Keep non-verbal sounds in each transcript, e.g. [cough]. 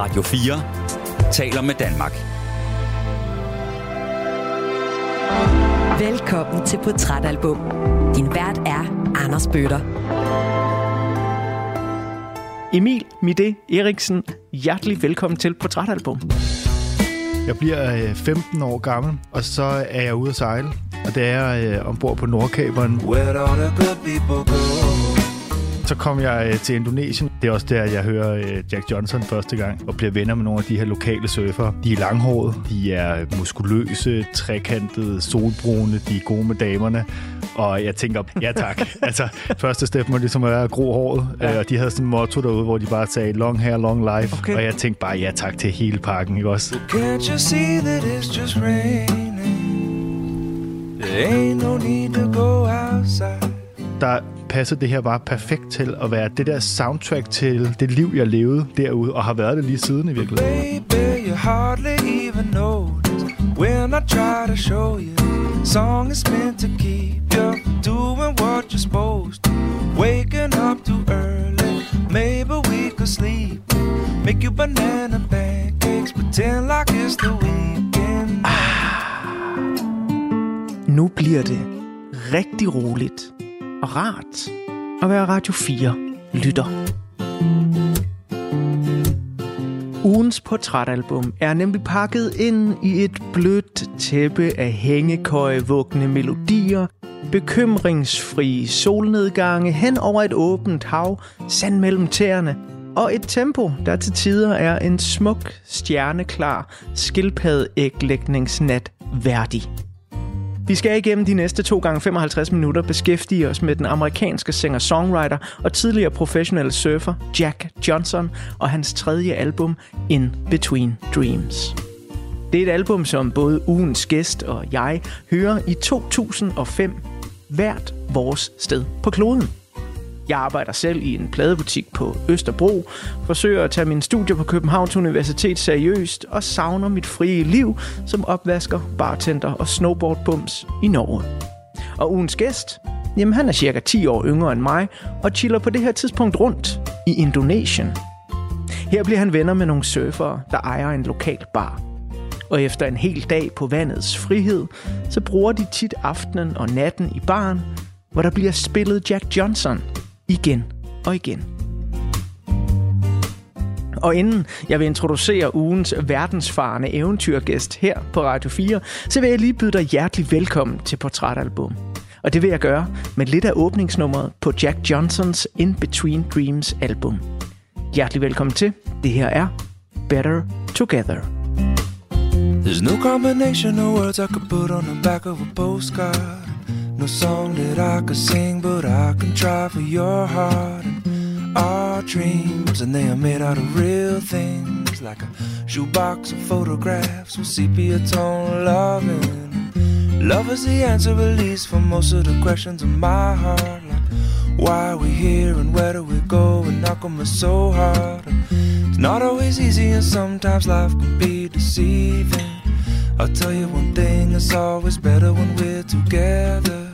Radio 4 taler med Danmark. Velkommen til Portrætalbum. Din vært er Anders Bøtter. Emil Mide Eriksen, hjertelig velkommen til Portrætalbum. Jeg bliver øh, 15 år gammel, og så er jeg ude at sejle. Og det er jeg øh, ombord på Nordkaberen. Where all the good people go. Så kom jeg øh, til Indonesien. Det er også der, jeg hører øh, Jack Johnson første gang, og bliver venner med nogle af de her lokale surfere. De er langhårede, de er muskuløse, trekantede, solbrune, de er gode med damerne. Og jeg tænker, ja tak. [laughs] altså, første step må ligesom være at gro håret. Ja. Og de havde sådan en motto derude, hvor de bare sagde, long hair, long life. Okay. Og jeg tænkte bare, ja tak til hele pakken, ikke også? Can't you see that it's just raining? There ain't no need to go outside. der passer det her bare perfekt til at være det der soundtrack til det liv, jeg levede derude, og har været det lige siden i virkeligheden. Baby, you hardly even notice when I try to show you. Song is meant to keep you doing what you're supposed to. Waking up too early, maybe we could sleep. Make you banana pancakes, pretend like it's the weekend. Nu bliver det rigtig roligt og rart at være Radio 4 lytter. Ugens portrætalbum er nemlig pakket ind i et blødt tæppe af hængekøjevugne melodier, bekymringsfri solnedgange hen over et åbent hav, sand mellem tæerne, og et tempo, der til tider er en smuk, stjerneklar skildpaddeæglægningsnat værdig. Vi skal igennem de næste 2 gange 55 minutter beskæftige os med den amerikanske singer-songwriter og tidligere professionelle surfer Jack Johnson og hans tredje album In Between Dreams. Det er et album, som både ugens gæst og jeg hører i 2005 hvert vores sted på kloden. Jeg arbejder selv i en pladebutik på Østerbro, forsøger at tage mine studier på Københavns Universitet seriøst og savner mit frie liv som opvasker, bartender og snowboardbums i Norge. Og ugens gæst, jamen han er cirka 10 år yngre end mig og chiller på det her tidspunkt rundt i Indonesien. Her bliver han venner med nogle surfere, der ejer en lokal bar. Og efter en hel dag på vandets frihed, så bruger de tit aftenen og natten i baren, hvor der bliver spillet Jack Johnson igen og igen. Og inden jeg vil introducere ugens verdensfarende eventyrgæst her på Radio 4, så vil jeg lige byde dig hjertelig velkommen til Portrætalbum. Og det vil jeg gøre med lidt af åbningsnummeret på Jack Johnsons In Between Dreams album. Hjertelig velkommen til. Det her er Better Together. There's no combination of words I could put on the back of a postcard. No song that I could sing, but I can try for your heart and our dreams. And they are made out of real things, like a shoebox of photographs with sepia tone loving. Love is the answer, at least, for most of the questions in my heart. Like, why are we here and where do we go? And how come it's so hard? And it's not always easy, and sometimes life can be deceiving. I'll tell you one thing, it's always better when we're together.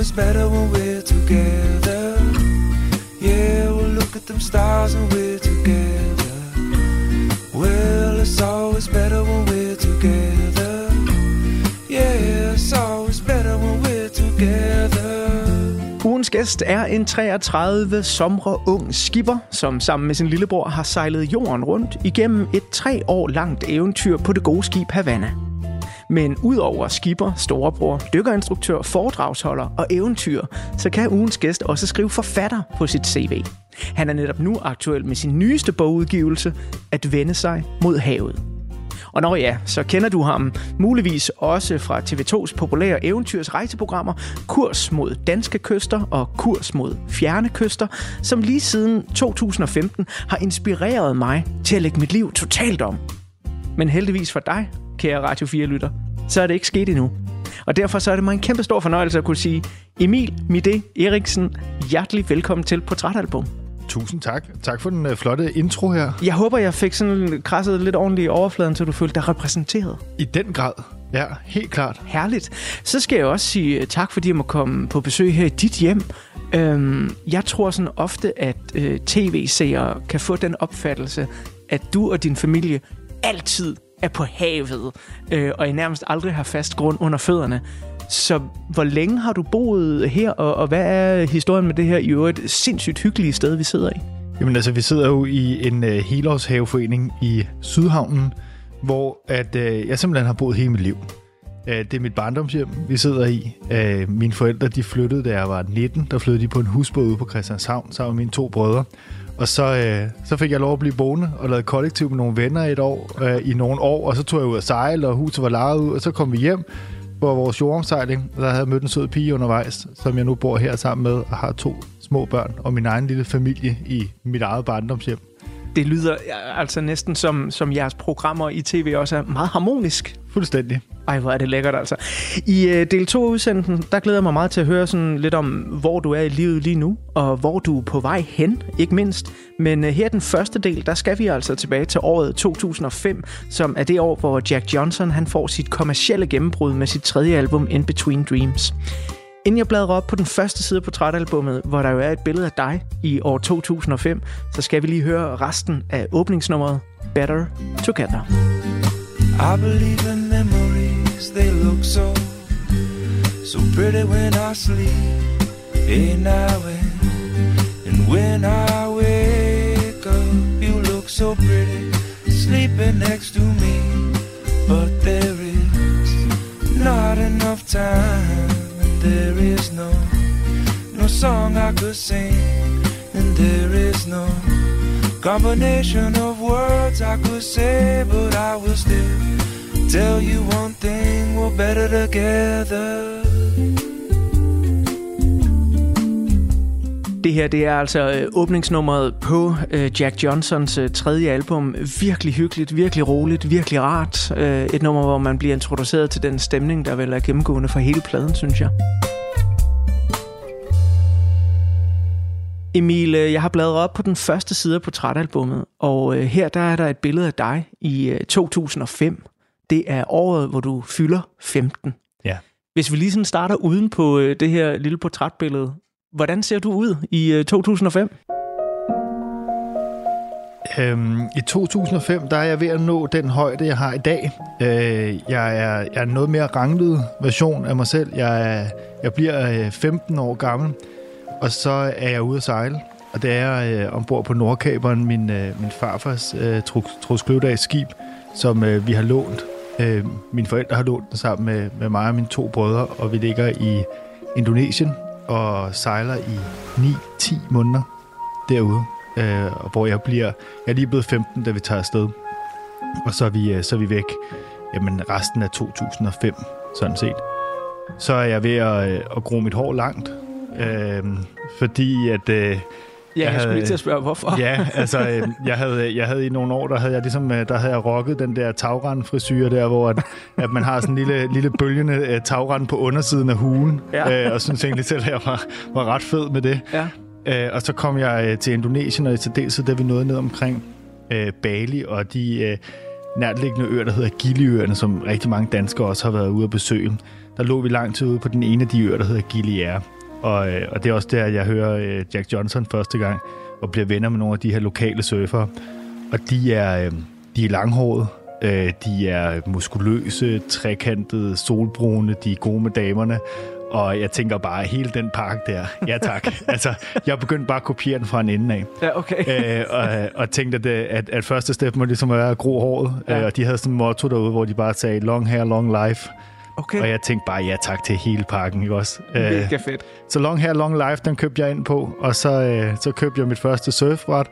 It's better when we're together. Yeah, we'll look at them stars and we're together. Well, it's always better when we're together. Yeah, it's always better when we're together. Ugens gæst er en 33 somre ung skipper, som sammen med sin lillebror har sejlet jorden rundt igennem et tre år langt eventyr på det gode skib Havana. Men udover skipper, storebror, dykkerinstruktør, foredragsholder og eventyr, så kan ugens gæst også skrive forfatter på sit CV. Han er netop nu aktuel med sin nyeste bogudgivelse, At vende sig mod havet. Og når ja, så kender du ham muligvis også fra TV2's populære eventyrs rejseprogrammer Kurs mod danske kyster og Kurs mod fjerne kyster, som lige siden 2015 har inspireret mig til at lægge mit liv totalt om. Men heldigvis for dig, kære Radio 4-lytter, så er det ikke sket endnu. Og derfor så er det mig en kæmpe stor fornøjelse at kunne sige, Emil Mide Eriksen, hjertelig velkommen til Portrætalbum. Tusind tak. Tak for den øh, flotte intro her. Jeg håber, jeg fik sådan krasset lidt ordentligt i overfladen, så du følte dig repræsenteret. I den grad. Ja, helt klart. Herligt. Så skal jeg også sige øh, tak, fordi jeg må komme på besøg her i dit hjem. Øhm, jeg tror sådan ofte, at øh, tv-seere kan få den opfattelse, at du og din familie altid er på havet, øh, og I nærmest aldrig har fast grund under fødderne. Så hvor længe har du boet her, og, og hvad er historien med det her i øvrigt sindssygt hyggelige sted, vi sidder i? Jamen altså, vi sidder jo i en øh, helårshaveforening i Sydhavnen, hvor at, øh, jeg simpelthen har boet hele mit liv. Øh, det er mit barndomshjem, vi sidder i. Øh, mine forældre de flyttede, da jeg var 19. Der flyttede de på en husbåd ude på Christianshavn sammen med mine to brødre. Og så, øh, så fik jeg lov at blive boende og lavede kollektiv med nogle venner et år, øh, i nogle år. Og så tog jeg ud at sejle, og huset var lejet ud, og så kom vi hjem på vores jordomsejling. Og der havde jeg mødt en sød pige undervejs, som jeg nu bor her sammen med, og har to små børn og min egen lille familie i mit eget barndomshjem. Det lyder altså næsten som, som jeres programmer i tv også er meget harmonisk. Fuldstændig. Ej, hvor er det lækkert altså. I øh, del 2 udsendelsen, der glæder jeg mig meget til at høre sådan lidt om, hvor du er i livet lige nu, og hvor du er på vej hen, ikke mindst. Men øh, her den første del, der skal vi altså tilbage til året 2005, som er det år, hvor Jack Johnson han får sit kommercielle gennembrud med sit tredje album, In Between Dreams. Inden jeg bladrer op på den første side af portrætalbummet, hvor der jo er et billede af dig i år 2005, så skal vi lige høre resten af åbningsnummeret Better Together. I believe in memories, they look so, so pretty when I sleep. Hey now and, and when I wake up, you look so pretty, sleeping next to me. But there is not enough time, and there is no, no song I could sing, and there is no combination of words I could say, but I will still tell you one thing: we're better together. Det her det er altså øh, åbningsnummeret på øh, Jack Johnsons øh, tredje album. Virkelig hyggeligt, virkelig roligt, virkelig rart. Øh, et nummer, hvor man bliver introduceret til den stemning, der vel er gennemgående for hele pladen, synes jeg. Emil, øh, jeg har bladret op på den første side af portrætalbummet, og øh, her der er der et billede af dig i øh, 2005. Det er året, hvor du fylder 15. Ja. Hvis vi lige sådan starter uden på øh, det her lille portrætbillede, hvordan ser du ud i øh, 2005? Øhm, I 2005, der er jeg ved at nå den højde, jeg har i dag. Øh, jeg, er, jeg er en noget mere ranglet version af mig selv. Jeg, er, jeg bliver øh, 15 år gammel, og så er jeg ude at sejle. Og det er øh, ombord på Nordkaberen, min, øh, min farfars øh, Troels Kløvdags skib, som øh, vi har lånt. Øh, mine forældre har lånt den sammen med, med mig og mine to brødre, og vi ligger i Indonesien og sejler i 9-10 måneder derude, øh, og hvor jeg bliver, jeg er lige blevet 15, da vi tager afsted, og så er vi, øh, så er vi væk jamen, resten af 2005, sådan set. Så er jeg ved at, øh, at gro mit hår langt, øh, fordi at... Øh, Ja, jeg, Jeg skulle lige til at spørge, hvorfor. Ja, [laughs] altså, øh, jeg havde, jeg havde i nogle år, der havde jeg ligesom, øh, der havde jeg rocket den der tagrand frisyr der, hvor at, at man har sådan en lille, lille bølgende øh, tagrand på undersiden af hugen, Ja. øh, og synes egentlig selv, at jeg var, var ret fed med det. Ja. Øh, og så kom jeg øh, til Indonesien, og i særdeleshed, da vi nåede ned omkring øh, Bali og de øh, nærtliggende øer, der hedder Giliøerne, som rigtig mange danskere også har været ude at besøge. Der lå vi lang tid ude på den ene af de øer, der hedder Gili Air. Og, øh, og det er også der, jeg hører øh, Jack Johnson første gang, og bliver venner med nogle af de her lokale surfere. Og de er, øh, de er langhårede, øh, de er muskuløse, trekantede, solbrune, de er gode med damerne. Og jeg tænker bare, hele den park der, ja tak. [laughs] altså, jeg begyndte bare at kopiere den fra en ende af. Ja, okay. øh, og, og tænkte, at, det- at, at første step må ligesom være at gro håret. Ja. Øh, og de havde sådan en motto derude, hvor de bare sagde, long hair, long life. Okay. Og jeg tænkte bare, ja tak til hele pakken, ikke også? Øh, Mega fedt. så Long Hair Long Life, den købte jeg ind på, og så, øh, så købte jeg mit første surfbræt.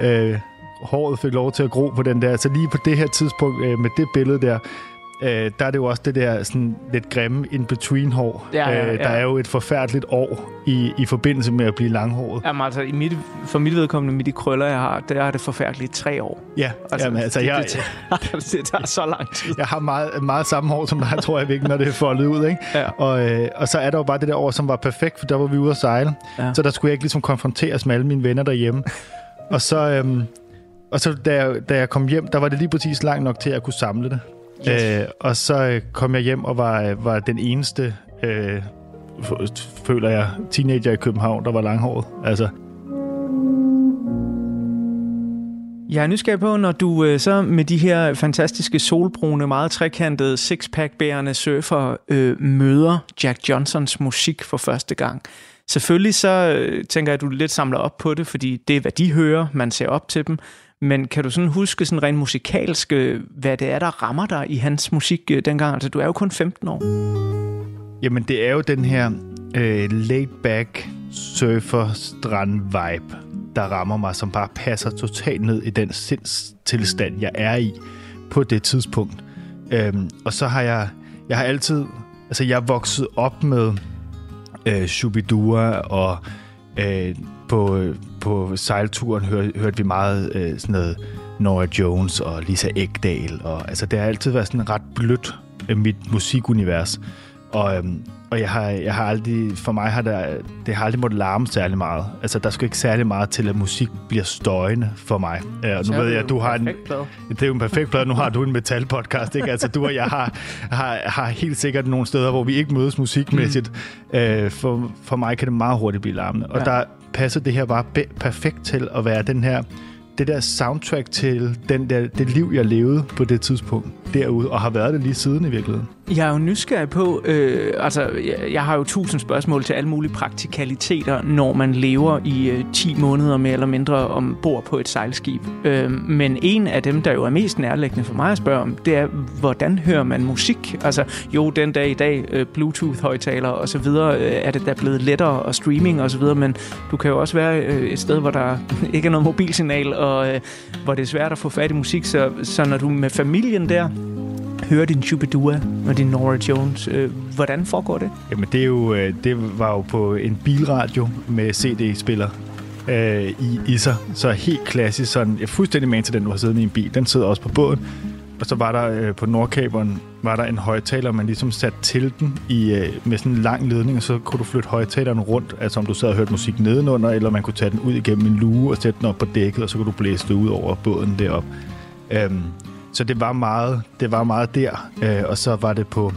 Øh, håret fik lov til at gro på den der, så lige på det her tidspunkt øh, med det billede der, øh, der er det jo også det der sådan lidt grimme in-between hår. Ja, ja, Øh, der ja. er jo et forfærdeligt år i, i forbindelse med at blive langhåret. Jamen altså, i mit, for mit vedkommende, med de krøller, jeg har, der er det forfærdeligt tre år. Ja, altså, jamen, altså det, jeg, det, tager, [laughs] det tager så lang tid. jeg har meget, meget samme hår som dig, tror jeg virkelig, når det er foldet ud. Ikke? Ja. Og, øh, og så er der jo bare det der år, som var perfekt, for der var vi ude at sejle. Ja. Ja. Så der skulle jeg ikke ligesom konfronteres med alle mine venner derhjemme. [laughs] og så, øhm, og så da, jeg, da jeg kom hjem, der var det lige præcis langt nok til, at jeg kunne samle det. Yes. Øh, og så øh, kom jeg hjem og var, var den eneste, øh, føler jeg, teenager i København, der var langhåret. Altså, Jeg er nysgerrig på, når du øh, så med de her fantastiske solbrune, meget trekantede, sixpack-bærende surfer øh, møder Jack Johnsons musik for første gang. Selvfølgelig så øh, tænker jeg, at du lidt samler op på det, fordi det er, hvad de hører, man ser op til dem. Men kan du sådan huske sådan rent musikalsk, hvad det er, der rammer dig i hans musik øh, dengang? Altså, du er jo kun 15 år. Jamen, det er jo den her øh, laid-back surfer-strand-vibe, der rammer mig, som bare passer totalt ned i den sindstilstand, jeg er i på det tidspunkt. Øhm, og så har jeg, jeg har altid, altså jeg er vokset op med øh, Shubidua, og øh, på, øh, på sejlturen hør, hørte vi meget øh, sådan noget Nora Jones og Lisa Ekdal, og altså det har altid været sådan ret blødt, øh, mit musikunivers. Og, øhm, og jeg har, jeg har aldrig, for mig har det, det har aldrig måttet larme særlig meget. Altså, der skal ikke særlig meget til, at musik bliver støjende for mig. Og nu ved jeg, du har en... Det er jo en perfekt plade. Nu har du en metal-podcast, ikke? Altså, du og jeg har, har, har helt sikkert nogle steder, hvor vi ikke mødes musikmæssigt. Mm. Øh, for, for mig kan det meget hurtigt blive larmende. Og ja. der passet det her bare perfekt til at være den her det der soundtrack til den der, det liv, jeg levede på det tidspunkt derude, og har været det lige siden i virkeligheden. Jeg er jo nysgerrig på, øh, altså jeg, jeg har jo tusind spørgsmål til alle mulige praktikaliteter, når man lever i øh, 10 måneder mere eller mindre ombord på et sejlskib. Øh, men en af dem, der jo er mest nærliggende for mig at spørge om, det er, hvordan hører man musik? Altså jo, den dag i dag, øh, Bluetooth-højtaler og så videre, øh, er det da blevet lettere og streaming og så videre, men du kan jo også være øh, et sted, hvor der [laughs] ikke er noget mobilsignal, og øh, hvor det er svært at få fat i musik, så, så når du med familien der, hører din Chubidua og din Nora Jones. Øh, hvordan foregår det? Jamen, det, er jo, øh, det var jo på en bilradio med CD-spiller øh, i, i sig. Så helt klassisk sådan, jeg er fuldstændig med til den, du har siddet i en bil. Den sidder også på båden. Og så var der øh, på Nordkaberen var der en højtaler, man ligesom satte til den i, øh, med sådan en lang ledning, og så kunne du flytte højtaleren rundt, altså om du sad og hørte musik nedenunder, eller man kunne tage den ud igennem en luge og sætte den op på dækket, og så kunne du blæse det ud over båden derop. Øhm, så det var meget, det var meget der. Øh, og så var det på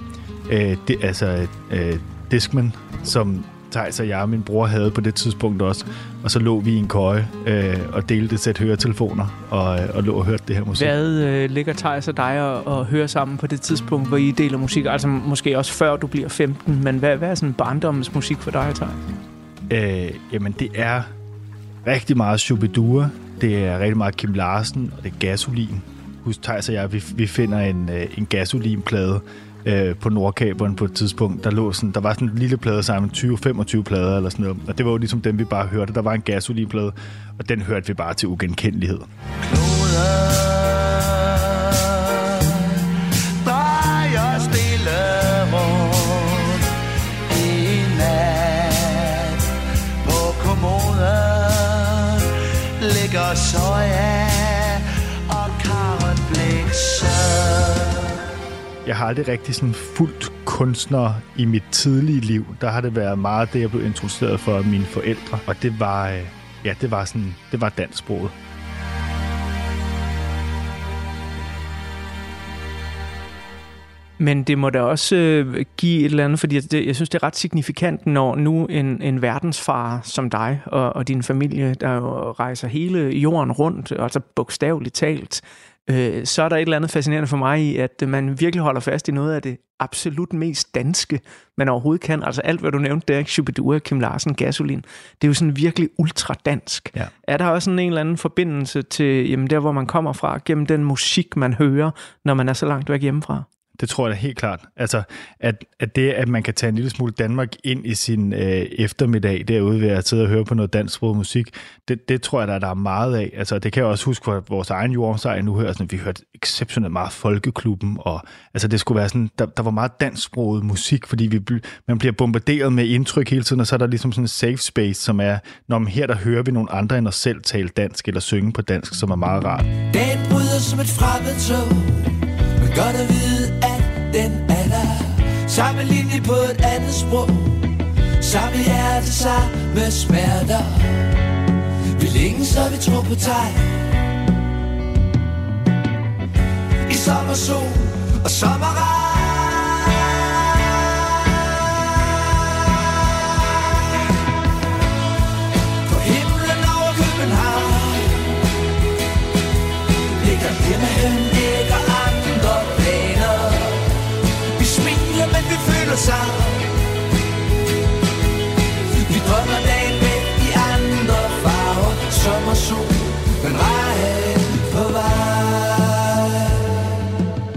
øh, det, altså, øh, Discman, som Thijs og jeg og min bror havde på det tidspunkt også. Og så lå vi i en køje øh, og delte et sæt høretelefoner og, øh, og lå og hørte det her musik. Hvad øh, ligger Thijs og dig og, og høre sammen på det tidspunkt, hvor I deler musik? Altså måske også før du bliver 15, men hvad, hvad er sådan barndommens musik for dig, Thijs? Øh, jamen det er rigtig meget Shubidua, det er rigtig meget Kim Larsen, og det er Gasolin husk Thijs og jeg, vi, vi finder en, øh, en gasolinplade øh, på Nordkaberen på et tidspunkt. Der, lå sådan, der var sådan en lille plade sammen, 20-25 plader eller sådan noget. Og det var jo ligesom dem, vi bare hørte. Der var en gasolinplade, og den hørte vi bare til ugenkendelighed. soja jeg har aldrig rigtig sådan fuldt kunstner i mit tidlige liv. Der har det været meget det, jeg blev introduceret for af mine forældre. Og det var, øh, ja, det var sådan, det var dansksproget. Men det må da også øh, give et eller andet, fordi det, jeg synes, det er ret signifikant, når nu en, en verdensfar som dig og, og din familie, der jo rejser hele jorden rundt, altså bogstaveligt talt, øh, så er der et eller andet fascinerende for mig i, at man virkelig holder fast i noget af det absolut mest danske, man overhovedet kan. Altså alt, hvad du nævnte der, Shubidua, Kim Larsen, Gasolin, det er jo sådan virkelig ultradansk. Ja. Er der også sådan en eller anden forbindelse til jamen, der, hvor man kommer fra, gennem den musik, man hører, når man er så langt væk hjemmefra? Det tror jeg da helt klart. Altså, at, at det, at man kan tage en lille smule Danmark ind i sin øh, eftermiddag derude ved at sidde og høre på noget dansk musik, det, det tror jeg, der, der er meget af. Altså, det kan jeg også huske fra vores egen jordomsejr nu hører, sådan, vi hørte exceptionelt meget Folkeklubben, og altså, det skulle være sådan, der, der var meget dansksproget musik, fordi vi, man bliver bombarderet med indtryk hele tiden, og så er der ligesom sådan en safe space, som er, når man her der hører vi nogle andre end os selv tale dansk, eller synge på dansk, som er meget rart. Den bryder som et fremmed tog, men godt at vide, den er der Samme linje på et andet sprog. Samme hjerte, samme smerter. Vi længes, så vi tror på dig. I sommer sol og sommerregn. På men vi. Vi drømmer dagen væk i andre farver. Sommer, sol, men regn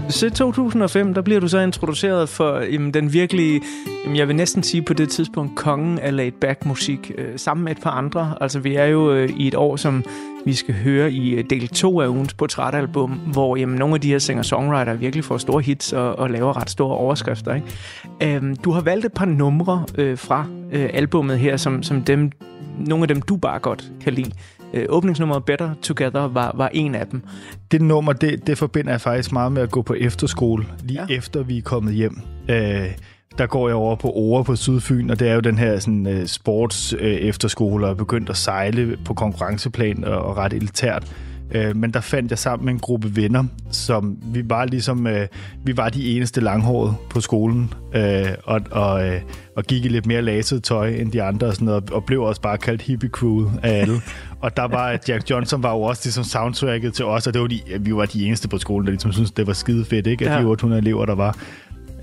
Så 2005, der bliver du så introduceret for jamen, den virkelige, jamen, jeg vil næsten sige på det tidspunkt, kongen af laid back musik, øh, sammen med et par andre. Altså vi er jo øh, i et år, som vi skal høre i øh, del 2 af ugens portrætalbum, hvor jamen, nogle af de her singer-songwriter virkelig får store hits og, og laver ret store overskrifter. Ikke? Øhm, du har valgt et par numre øh, fra øh, albummet her, som, som dem, nogle af dem, du bare godt kan lide. Øh, åbningsnummeret Better Together var, var en af dem. Det nummer, det, det forbinder jeg faktisk meget med at gå på efterskole, lige Ja. efter vi er kommet hjem. Øh, der går jeg over på Ore på Sydfyn, og det er jo den her sådan, uh, sports uh, efterskole, og er begyndt at sejle på konkurrenceplan og, og ret elitært. Uh, men der fandt jeg sammen med en gruppe venner, som vi var ligesom, uh, vi var de eneste langhårede på skolen, uh, og, og, uh, og gik i lidt mere laset tøj end de andre, og, sådan noget, og blev også bare kaldt hippie crew af alle. [laughs] og der var Jack Johnson var jo også ligesom soundtracket til os, og det var de, vi var de eneste på skolen, der ligesom syntes, det var skide fedt, ikke? Af Ja. de 800 elever, der var.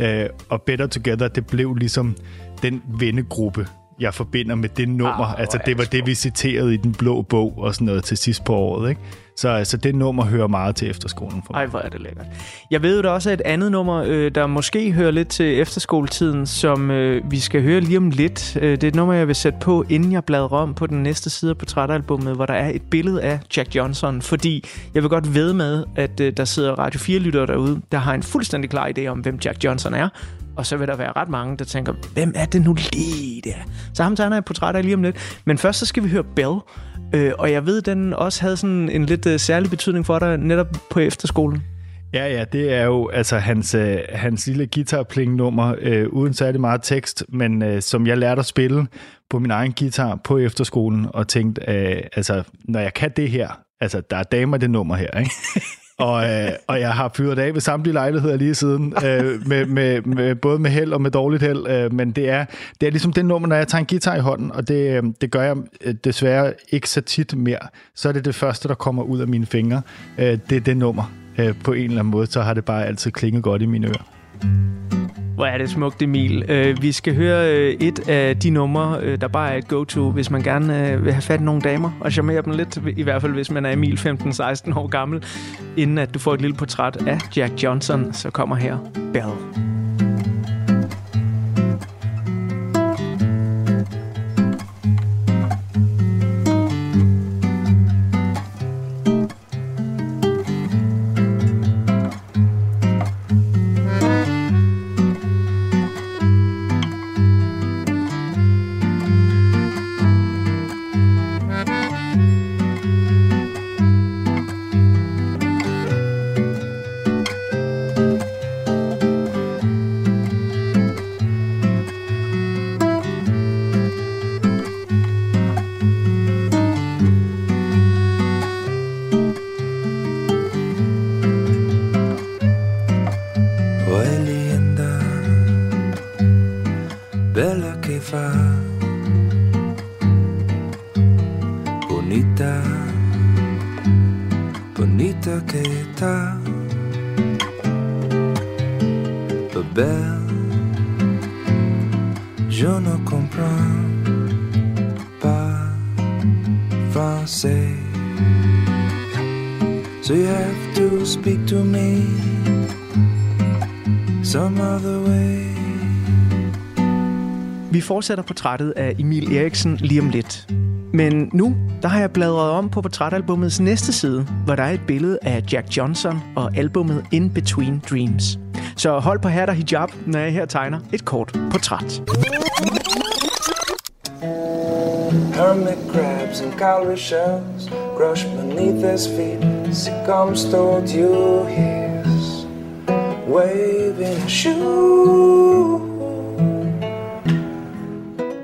Øh, og Better Together, det blev ligesom den vennegruppe, jeg forbinder med det nummer. Ah, altså, det var det det, vi citerede i den blå bog og sådan noget til sidst på året, ikke? Så altså, det nummer hører meget til efterskolen for mig. Ej, hvor er det lækkert. Jeg ved jo, der også er et andet nummer, øh, der måske hører lidt til efterskoletiden, som øh, vi skal høre lige om lidt. Øh, det er et nummer, jeg vil sætte på, inden jeg bladrer om på den næste side af portrætalbummet, hvor der er et billede af Jack Johnson. Fordi jeg vil godt ved med, at øh, der sidder Radio 4-lyttere derude, der har en fuldstændig klar idé om, hvem Jack Johnson er. Og så vil der være ret mange, der tænker, hvem er det nu lige der? Så ham tegner jeg et portræt af lige om lidt. Men først så skal vi høre Bell. Øh, og jeg ved, den også havde sådan en lidt øh, særlig betydning for dig netop på efterskolen. Ja, ja, det er jo altså hans, øh, hans lille guitarpling-nummer, øh, uden særlig meget tekst, men øh, som jeg lærte at spille på min egen guitar på efterskolen, og tænkte, øh, altså, når jeg kan det her, altså, der er damer det nummer her, ikke? [laughs] og, øh, og jeg har fyret af ved samtlige lejligheder lige siden, øh, med, med, med, både med held og med dårligt held, øh, men det er, det er ligesom det nummer, når jeg tager en guitar i hånden, og det, øh, det gør jeg øh, desværre ikke så tit mere, så er det det første, der kommer ud af mine fingre, øh, det er det nummer. Øh, på en eller anden måde, så har det bare altid klinget godt i mine ører. Hvor er det smukt, Emil. Øh, vi skal høre øh, et af de numre, øh, der bare er et go-to, hvis man gerne øh, vil have fat i nogle damer og charmere dem lidt. I hvert fald, hvis man er Emil 15-16 år gammel. Inden at du får et lille portræt af Jack Johnson, så kommer her Bell. Je ne comprends pas français. So you have to speak to me some other way. Vi fortsætter portrættet af Emil Eriksen lige om lidt. Men nu, der har jeg bladret om på portrætalbummets næste side, hvor der er et billede af Jack Johnson og albummet In Between Dreams. Så hold på hat og hijab, når jeg her tegner et kort portræt. Hermit crabs and cowrie shells crush beneath his feet. Comes toward you, he's waving a shoe.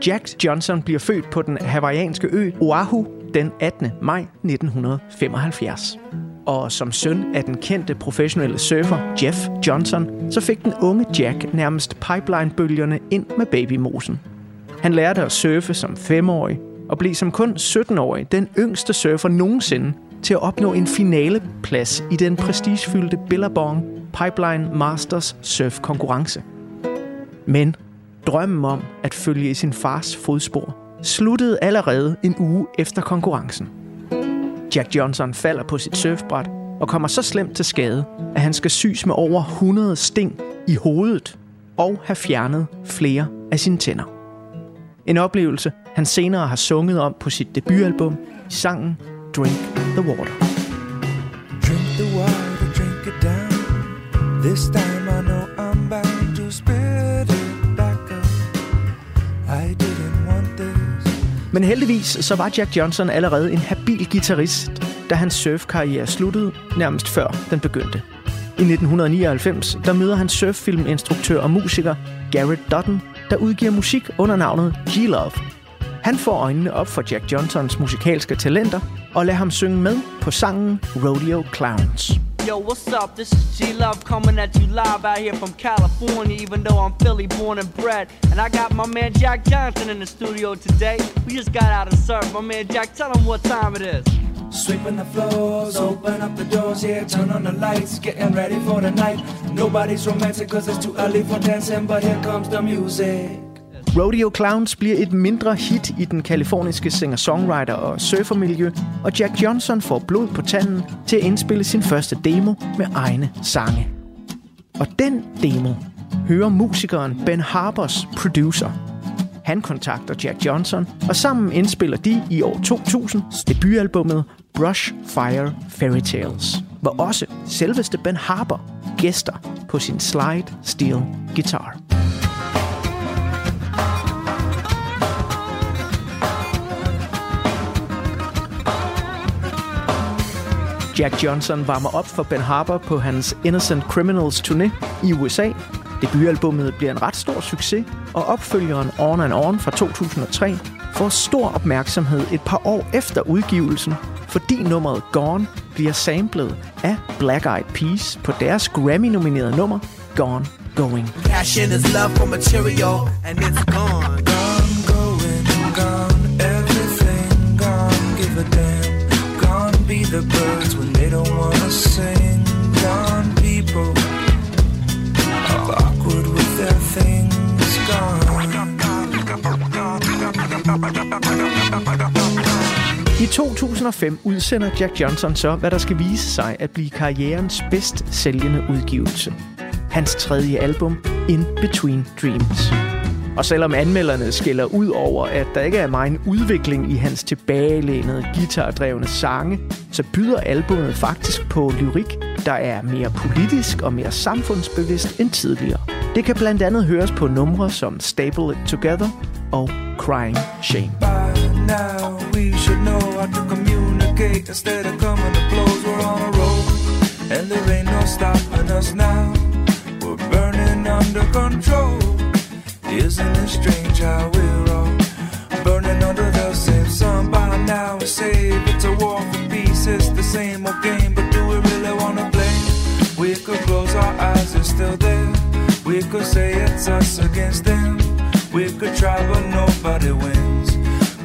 Jack Johnson bliver født på den hawaiianske ø Oahu den 18. maj 1975. Og som søn af den kendte professionelle surfer Jeff Johnson, så fik den unge Jack nærmest pipeline-bølgerne ind med babymosen. Han lærte at surfe som femårig, og blev som kun 17-årig den yngste surfer nogensinde til at opnå en finaleplads i den prestigefyldte Billabong Pipeline Masters Surf konkurrence. Men drømmen om at følge i sin fars fodspor sluttede allerede en uge efter konkurrencen. Jack Johnson falder på sit surfbræt og kommer så slemt til skade, at han skal sys med over 100 sting i hovedet og have fjernet flere af sine tænder. En oplevelse, han senere har sunget om på sit debutalbum i sangen Drink the Water. Drink the water, drink it down. This time Men heldigvis så var Jack Johnson allerede en habil guitarist, da hans surfkarriere sluttede nærmest før den begyndte. I 1999 der møder han surffilminstruktør og musiker Garrett Dutton, der udgiver musik under navnet G-Love. Han får øjnene op for Jack Johnsons musikalske talenter og lader ham synge med på sangen Rodeo Clowns. Yo, what's up? This is G Love coming at you live out here from California, even though I'm Philly born and bred. And I got my man Jack Johnson in the studio today. We just got out of surf. My man Jack, tell him what time it is. Sweeping the floors, open up the doors, yeah, turn on the lights, getting ready for the night. Nobody's romantic cause it's too early for dancing, but here comes the music. Rodeo Clowns bliver et mindre hit i den kaliforniske singer-songwriter og surfermiljø, og Jack Johnson får blod på tanden til at indspille sin første demo med egne sange. Og den demo hører musikeren Ben Harbers producer. Han kontakter Jack Johnson, og sammen indspiller de i år 2000 debutalbummet Brush Fire Fairy Tales, hvor også selveste Ben Harper gæster på sin slide steel guitar. Jack Johnson varmer op for Ben Harper på hans Innocent Criminals turné i USA. Debutalbummet bliver en ret stor succes, og opfølgeren On and On fra 2003 får stor opmærksomhed et par år efter udgivelsen, fordi nummeret Gone bliver samlet af Black Eyed Peas på deres Grammy-nominerede nummer Gone Going. Passion is love for material, and it's gone. Gone, going, gone, everything gone, give a damn. Gone be the bird don't wanna sing. People, are awkward with their things. Gone. I 2005 udsender Jack Johnson så, hvad der skal vise sig at blive karrierens bedst sælgende udgivelse. Hans tredje album, In Between Dreams. Og selvom anmelderne skiller ud over, at der ikke er meget udvikling i hans tilbagelænede, guitardrevne sange, så byder albumet faktisk på lyrik, der er mere politisk og mere samfundsbevidst end tidligere. Det kan blandt andet høres på numre som Stable It Together og Crying Shame. Now, we should know how to communicate instead of coming blows. We're and there ain't no stopping us now. We're burning under control. Isn't it strange how we're all burning under the same sun by now? We say it's a war for peace, it's the same old game, but do we really wanna play? We could close our eyes, it's still there. We could say it's us against them. We could try, but nobody wins.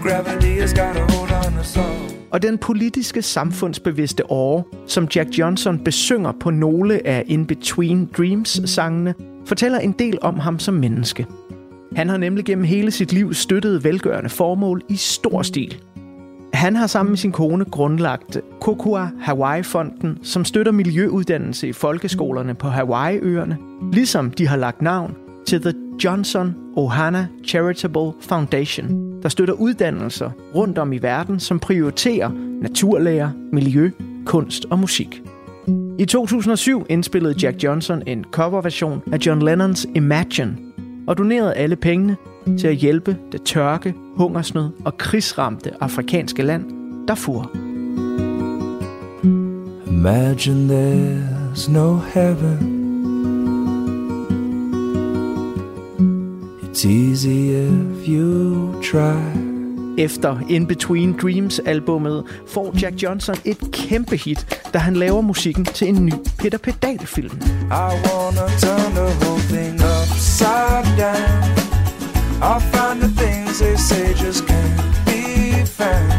Gravity has got a hold on us all. og den politiske samfundsbevidste åre, som Jack Johnson besynger på nogle af In Between Dreams-sangene, fortæller en del om ham som menneske. Han har nemlig gennem hele sit liv støttet velgørende formål i stor stil. Han har sammen med sin kone grundlagt Kokua Hawaii-fonden, som støtter miljøuddannelse i folkeskolerne på Hawaii-øerne, ligesom de har lagt navn til The Johnson Ohana Charitable Foundation, der støtter uddannelser rundt om i verden, som prioriterer naturlærer, miljø, kunst og musik. I 2007 indspillede Jack Johnson en coverversion af John Lennons Imagine og donerede alle pengene til at hjælpe det tørke, hungersnød og krigsramte afrikanske land, Darfur. Imagine there's no heaven. It's easy if you try. Efter In Between Dreams albummet får Jack Johnson et kæmpe hit, da han laver musikken til en ny Peter Pedal film. I wanna turn the whole thing upside down. I'll find the things they say just can't be found.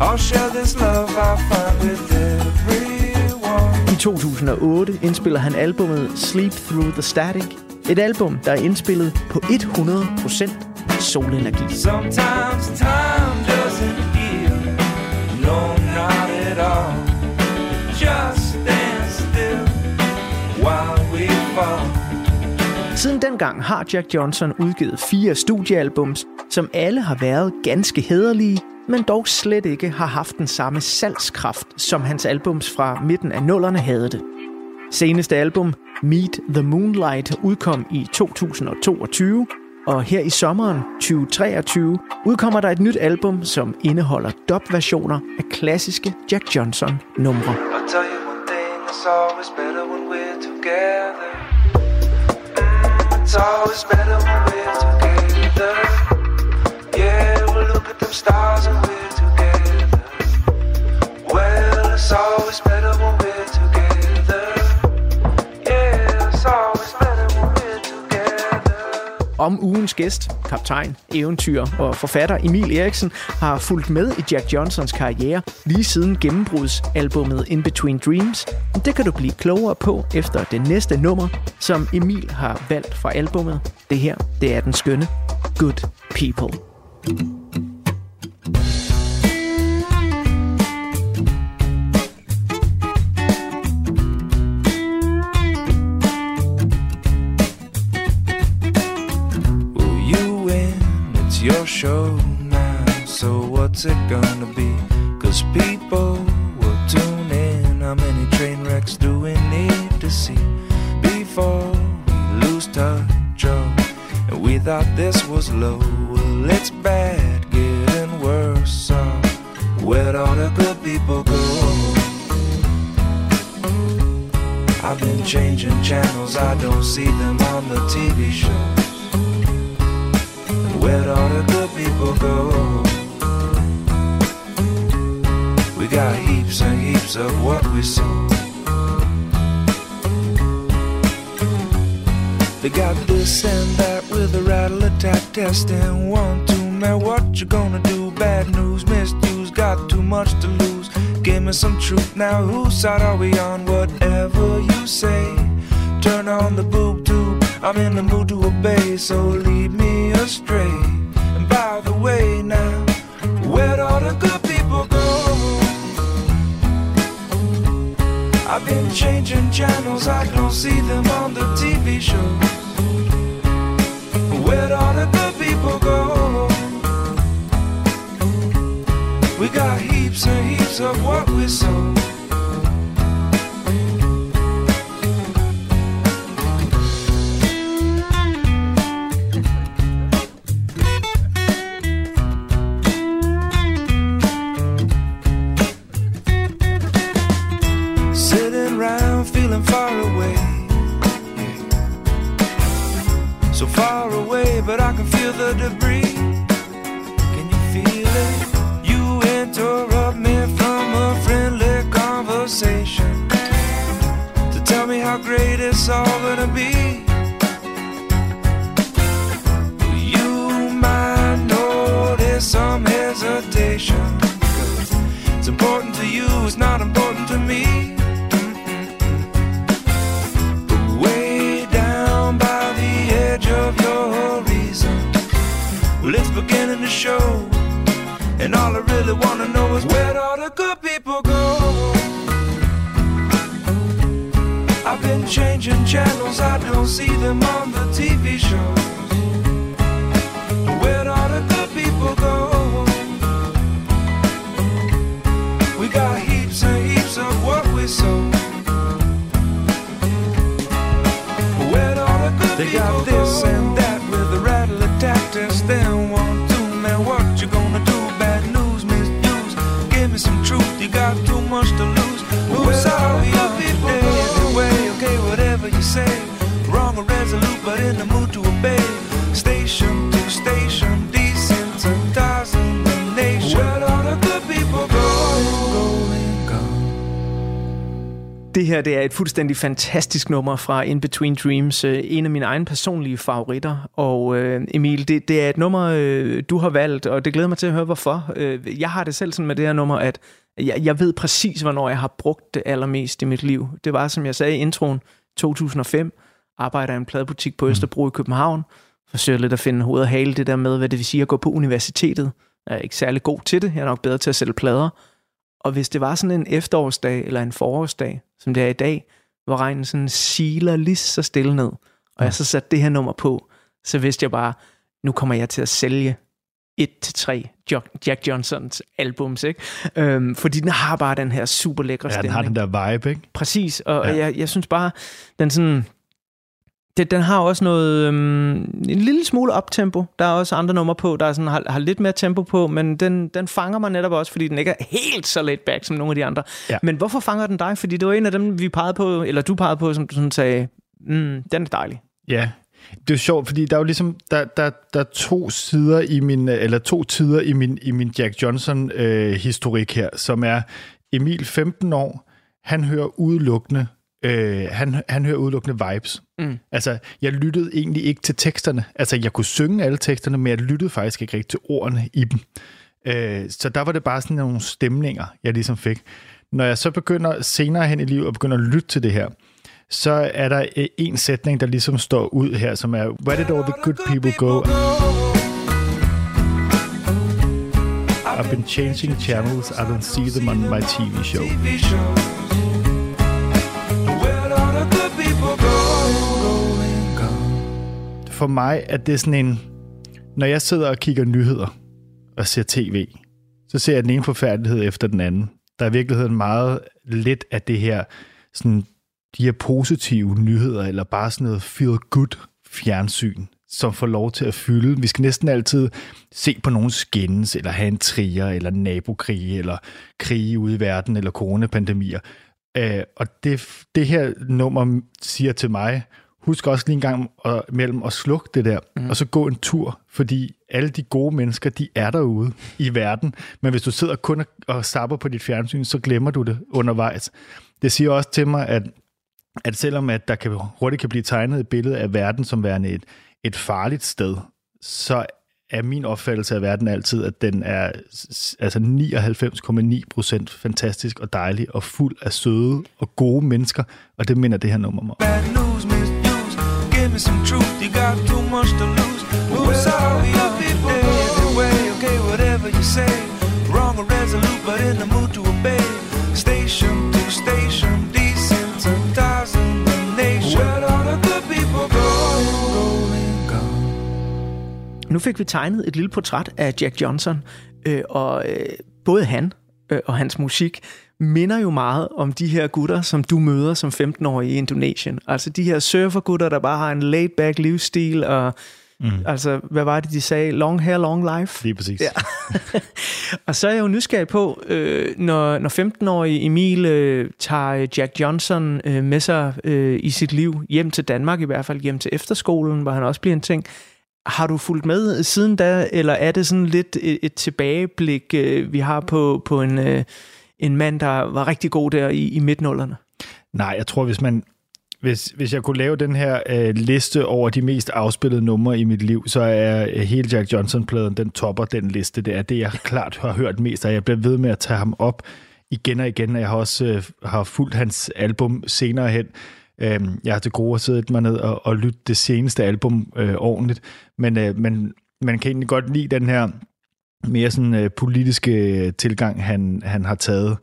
I'll share this love I find with everyone. I 2008 indspiller han albumet Sleep Through the Static. Et album, der er indspillet på 100% solenergi. Sometimes time doesn't heal. No, not at all. Just stand still while we fall. Siden dengang har Jack Johnson udgivet fire studiealbums, som alle har været ganske hederlige, men dog slet ikke har haft den samme salgskraft, som hans albums fra midten af nullerne havde det. Seneste album, Meet the Moonlight, udkom i 2022, og her i sommeren 2023 udkommer der et nyt album, som indeholder dub-versioner af klassiske Jack Johnson-numre. Tell you always better when we're together. Mm, it's always better when we're together. Yeah, look at stars and we're together. Well, it's always better when we're together. Om ugens gæst, kaptajn, eventyr og forfatter Emil Eriksen har fulgt med i Jack Johnsons karriere lige siden gennembrudsalbummet In Between Dreams. Det kan du blive klogere på efter det næste nummer, som Emil har valgt fra albummet. Det her, det er den skønne Good People. Well, what's it gonna be? Cause people will tune in. How many train wrecks do we need to see before we lose touch? Oh, and we thought this was low. Well, it's bad, getting worse. So where'd all the good people go? I've been changing channels, I don't see them on the TV shows. Where'd all the good people go? Got heaps and heaps of what we sow. They got this and that with a rattle attack test and one, two, man, what you gonna do? Bad news, misuse, got too much to lose. Give me some truth now, whose side are we on? Whatever you say, turn on the boob tube. I'm in the mood to obey, so lead me astray. And by the way, now, where'd all the good I've been changing channels, I don't see them on the TV shows. Where'd all the good people go? We got heaps and heaps of what we sow. Her det er et fuldstændig fantastisk nummer fra In Between Dreams. øh, En af mine egne personlige favoritter. Og øh, Emil, det, det er et nummer, øh, du har valgt, og det glæder mig til at høre, hvorfor. Øh, jeg har det selv sådan med det her nummer, at jeg, jeg ved præcis, hvornår jeg har brugt det allermest i mit liv. Det var, som jeg sagde i introen, 2005. Arbejder i en pladebutik på Østerbro i København. Forsøger lidt at finde hoved og hale det der med, hvad det vil sige at gå på universitetet. Jeg er ikke særlig god til det. Jeg er nok bedre til at sælge plader. Og hvis det var sådan en efterårsdag eller en forårsdag, som det er i dag, hvor regnen sådan siler lige så stille ned, og jeg så satte det her nummer på, så vidste jeg bare, nu kommer jeg til at sælge 1-3 Jack Johnsons albums, ikke? Øhm, fordi den har bare den her super lækre Ja, den stemning. har den der vibe, ikke? Præcis, og Ja. ja. jeg, jeg synes bare, den sådan... Det, den har også noget, øhm, en lille smule optempo. Der er også andre numre på, der er sådan, har, har lidt mere tempo på, men den, den fanger mig netop også, fordi den ikke er helt så laid back som nogle af de andre. Ja. Men hvorfor fanger den dig? Fordi det var en af dem, vi pegede på, eller du pegede på, som du sådan sagde, mm, den er dejlig. Ja, det er jo sjovt, fordi der er jo ligesom der, der, der er to sider i min eller to tider i min i min Jack Johnson øh, historik her, som er Emil 15 år, han hører udelukkende øh, han, han hører udelukkende vibes. Mm. Altså, jeg lyttede egentlig ikke til teksterne. Altså, jeg kunne synge alle teksterne, men jeg lyttede faktisk ikke rigtig til ordene i dem. Øh, så der var det bare sådan nogle stemninger, jeg ligesom fik. Når jeg så begynder senere hen i livet og begynder at lytte til det her, så er der øh, en sætning, der ligesom står ud her, som er Where did all the good people go? I've been changing channels. I don't see them on my TV show. For mig at det sådan en... Når jeg sidder og kigger nyheder og ser tv, så ser jeg den ene forfærdelighed efter den anden. Der er i virkeligheden meget lidt af det her, sådan, de her positive nyheder, eller bare sådan noget feel-good fjernsyn, som får lov til at fylde. Vi skal næsten altid se på nogen skændes, eller have en trier, eller nabokrige, eller krige ude i verden, eller coronapandemier. Øh, og det, det her nummer siger til mig, husk også lige en gang at, mellem at slukke det der, mm. og så gå en tur, fordi alle de gode mennesker, de er derude i verden. Men hvis du sidder kun og, sapper på dit fjernsyn, så glemmer du det undervejs. Det siger også til mig, at, at selvom at der kan, hurtigt kan blive tegnet et billede af verden som værende et, et farligt sted, så er min opfattelse af verden altid, at den er altså 99,9% fantastisk og dejlig og fuld af søde og gode mennesker, og det minder det her nummer mig om. Give me some truth. You got too much to lose. Who's sorry of people day anyway? Okay, whatever you say. Wrong or resolute, but in the mood to obey. Station to station, desensitizing the nation. Where all the good people go? Nu fik vi tegnet et lille portræt af Jack Johnson, øh, og øh, både han øh, og hans musik minder jo meget om de her gutter, som du møder som 15-årig i Indonesien. Altså de her surfergutter, der bare har en laid-back livsstil, og mm. altså, hvad var det, de sagde? Long hair, long life? Lige præcis. Ja. [laughs] og så er jeg jo nysgerrig på, øh, når, når 15-årige Emil øh, tager Jack Johnson øh, med sig øh, i sit liv hjem til Danmark, i hvert fald hjem til efterskolen, hvor han også bliver en ting. Har du fulgt med siden da, eller er det sådan lidt et, et tilbageblik, øh, vi har på, på en, øh, en mand, der var rigtig god der i, i midtnullerne? Nej, jeg tror, hvis man hvis, hvis jeg kunne lave den her øh, liste over de mest afspillede numre i mit liv, så er øh, hele Jack Johnson-pladen, den topper den liste. Det er det, jeg klart har hørt mest, og jeg bliver ved med at tage ham op igen og igen. og Jeg har også øh, har fulgt hans album senere hen. Øh, jeg har til gode at sidde mig ned og, og lytte det seneste album øh, ordentligt, men, øh, men man kan egentlig godt lide den her mere sådan øh, politiske øh, tilgang, han, han har taget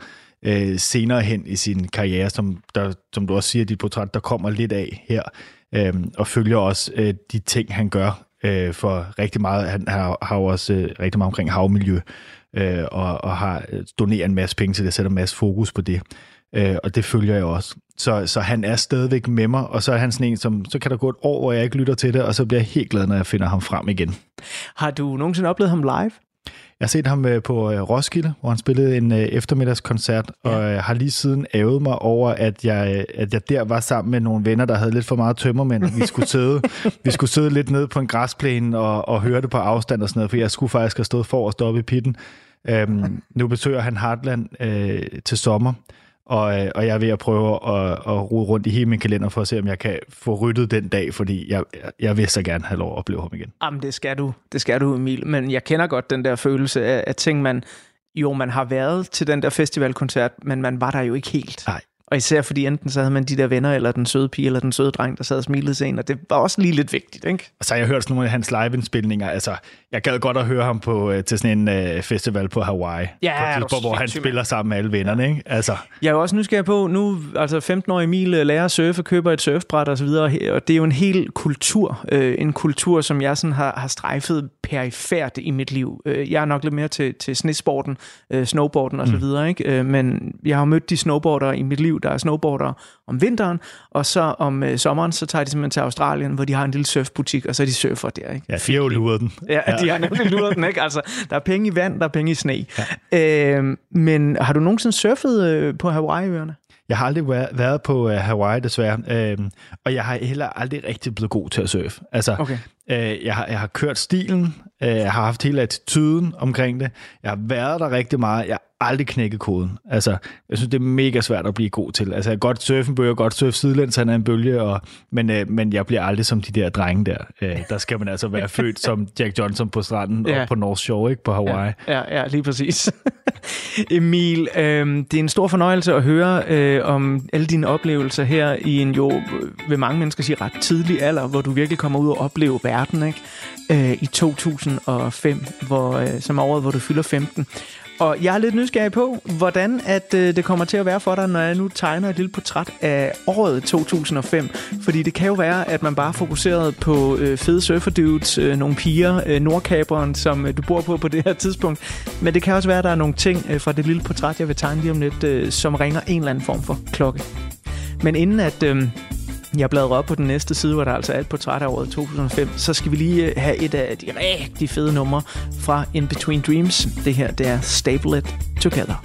øh, senere hen i sin karriere, som, der, som du også siger dit portræt, der kommer lidt af her, øh, og følger også øh, de ting, han gør øh, for rigtig meget. Han har, har jo også øh, rigtig meget omkring havmiljø, øh, og, og har øh, doneret en masse penge til det, sætter en masse fokus på det. Øh, og det følger jeg også. Så, så han er stadigvæk med mig, og så er han sådan en, som, så kan der gå et år, hvor jeg ikke lytter til det, og så bliver jeg helt glad, når jeg finder ham frem igen. Har du nogensinde oplevet ham live? Jeg har set ham øh, på øh, Roskilde, hvor han spillede en øh, eftermiddagskoncert, ja. og har lige siden ævet mig over, at jeg, at jeg der var sammen med nogle venner, der havde lidt for meget tømmermænd. Vi skulle sidde, [laughs] vi skulle sidde lidt nede på en græsplæne og, og høre det på afstand og sådan noget, for jeg skulle faktisk have stået forrest oppe i pitten. Øhm, nu besøger han Heartland øh, til sommer, Og, øh, og jeg er ved at prøve at, at rode rundt i hele min kalender for at se, om jeg kan få ryddet den dag, fordi jeg, jeg vil så gerne have lov at opleve ham igen. Jamen, det skal du. Det skal du, Emil. Men jeg kender godt den der følelse af, at ting, man... Jo, man har været til den der festivalkoncert, men man var der jo ikke helt. Nej. Og især fordi enten så havde man de der venner, eller den søde pige, eller den søde dreng, der sad og smilede til en, og det var også lige lidt vigtigt, ikke? Og så har jeg hørt sådan nogle af hans live-indspilninger. Altså, jeg gad godt at høre ham på, øh, til sådan en uh, festival på Hawaii. Ja, på tidspunkt, hvor han spiller sammen med alle vennerne, ikke? Altså, Jeg er jo også nysgerrig på, nu, altså 15-årige Emil øh, lærer at surfe, køber et surfbræt og så videre, og det er jo en hel kultur, øh, en kultur, som jeg sådan har, har strejfet perifært i mit liv. Øh, Jeg er nok lidt mere til, til snesporten, øh, snowboarden og så videre, ikke? Øh, men jeg har mødt de snowboardere i mit liv, der er snowboardere om vinteren, og så om øh, sommeren, så tager de simpelthen til Australien, hvor de har en lille surfbutik, og så er de surfer der, ikke? ja, de har jo luret den. Ja, ja, de har nemlig luret den, ikke? Altså, der er penge i vand, der er penge i sne. Ja. Øh, men har du nogensinde surfet øh, på Hawaii-øerne? Jeg har aldrig væ- været på uh, Hawaii, desværre. Øhm, og jeg har heller aldrig rigtig blevet god til at surfe. Altså, Okay. øh, jeg, har, jeg har kørt stilen, øh, jeg har haft hele attituden omkring det. Jeg har været der rigtig meget. Jeg har aldrig knækket koden. Altså, jeg synes, det er mega svært at blive god til. Altså, jeg kan godt surfe en bølge, godt surfe sidelæns, han er en bølge, og, men, øh, men jeg bliver aldrig som de der drenge der. Øh, der skal man altså være [laughs] født som Jack Johnson på stranden Ja. ja. og på North Shore, ikke? På Hawaii. Ja, ja, lige præcis. [laughs] Emil, øh, det er en stor fornøjelse at høre øh, om alle dine oplevelser her i en jo, øh, vil mange mennesker sige, ret tidlig alder, hvor du virkelig kommer ud og opleve verden, ikke? Øh, i 2005, hvor, øh, som er året, hvor du fylder 15. Og jeg er lidt nysgerrig på, hvordan at øh, det kommer til at være for dig, når jeg nu tegner et lille portræt af året 2005. Fordi det kan jo være, at man bare fokuseret på øh, fede surferdudes, øh, nogle piger, øh, nordkaberen, som øh, du bor på på det her tidspunkt. Men det kan også være, at der er nogle ting øh, fra det lille portræt, jeg vil tegne lige om lidt, øh, som ringer en eller anden form for klokke. Men inden at... Øh, jeg bladrer op på den næste side, hvor der altså er et portræt af året 2005, så skal vi lige øh, have et af de rigtig fede numre fra In Between Dreams. Det her, det er Stable It Together.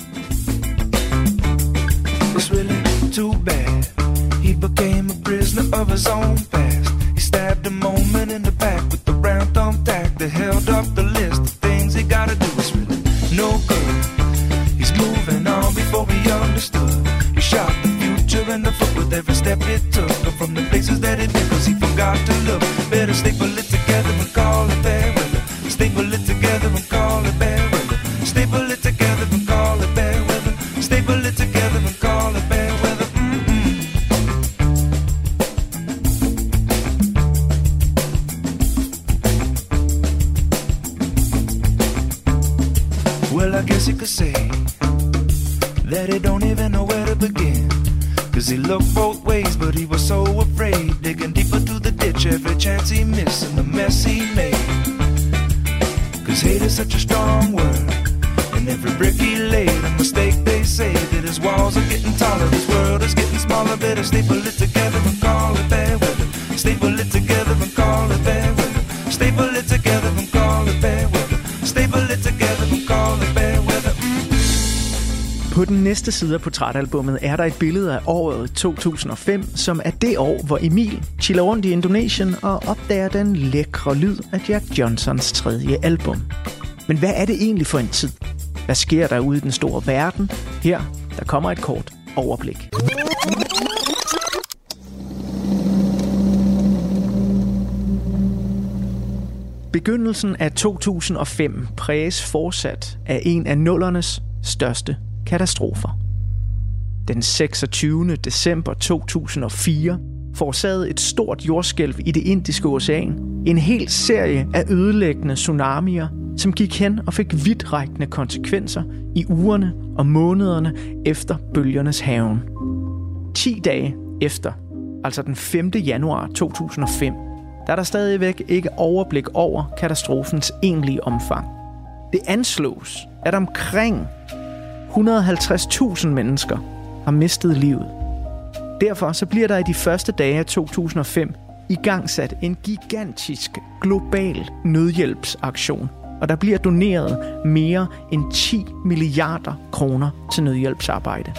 It's really too bad. He became a prisoner of his own past. He stabbed a moment in the back with the round thumbtack that held up the list of things he gotta do. It's really no good. He's moving on before he understood. He shot the future in the foot with every step he took. From the places that did, cause he forgot to look. Better staple it together and call it fair weather. Staple it together and call it fair weather. Staple it together and call it bad weather. Staple it together and call it fair weather. Mm-mm. Well, I guess you could say that he don't even know where to begin. Cause he looked both but he was so afraid. Digging deeper to the ditch every chance he missed and the mess he made. Cause hate is such a strong word. And every brick he laid, a mistake they say that his walls are getting taller, his world is getting smaller. Better staple it together and call it bad weather. Staple it together den næste side af portrætalbummet er der et billede af året 2005, som er det år, hvor Emil chiller rundt i Indonesien og opdager den lækre lyd af Jack Johnsons tredje album. Men hvad er det egentlig for en tid? Hvad sker der ude i den store verden? Her, der kommer et kort overblik. Begyndelsen af 2005 præges fortsat af en af nullernes største katastrofer. Den 26. december 2004 forårsagede et stort jordskælv i det indiske ocean en hel serie af ødelæggende tsunamier, som gik hen og fik vidtrækkende konsekvenser i ugerne og månederne efter bølgernes haven. 10 dage efter, altså den 5. januar 2005, der er der stadigvæk ikke overblik over katastrofens egentlige omfang. Det anslås, at omkring 150.000 mennesker har mistet livet. Derfor så bliver der i de første dage af 2005 igangsat en gigantisk global nødhjælpsaktion, og der bliver doneret mere end 10 milliarder kroner til nødhjælpsarbejde.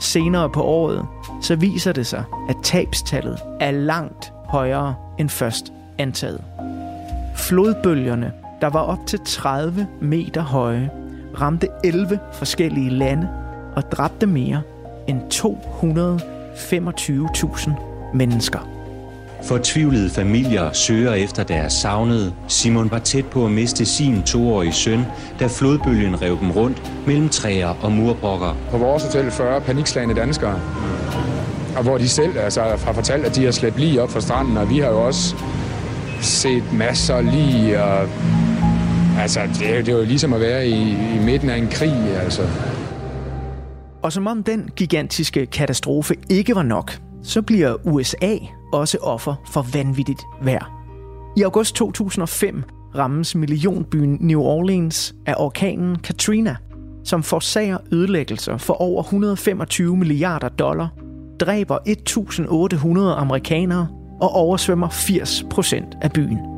Senere på året, så viser det sig, at tabstallet er langt højere end først antaget. Flodbølgerne, der var op til 30 meter høje, ramte 11 forskellige lande og dræbte mere end 225.000 mennesker. Fortvivlede familier søger efter deres savnede. Simon var tæt på at miste sin toårige søn, da flodbølgen rev dem rundt mellem træer og murbrokker. På vores hotel 40 panikslagende danskere. Og hvor de selv altså, har fortalt, at de har slæbt lige op fra stranden, og vi har jo også set masser lige. Og, altså, det, er, det er jo ligesom at være i, i midten af en krig, altså. Og som om den gigantiske katastrofe ikke var nok, så bliver USA også offer for vanvittigt vejr. I august 2005 rammes millionbyen New Orleans af orkanen Katrina, som forsager ødelæggelser for over 125 milliarder dollar, dræber 1.800 amerikanere og oversvømmer 80 procent af byen.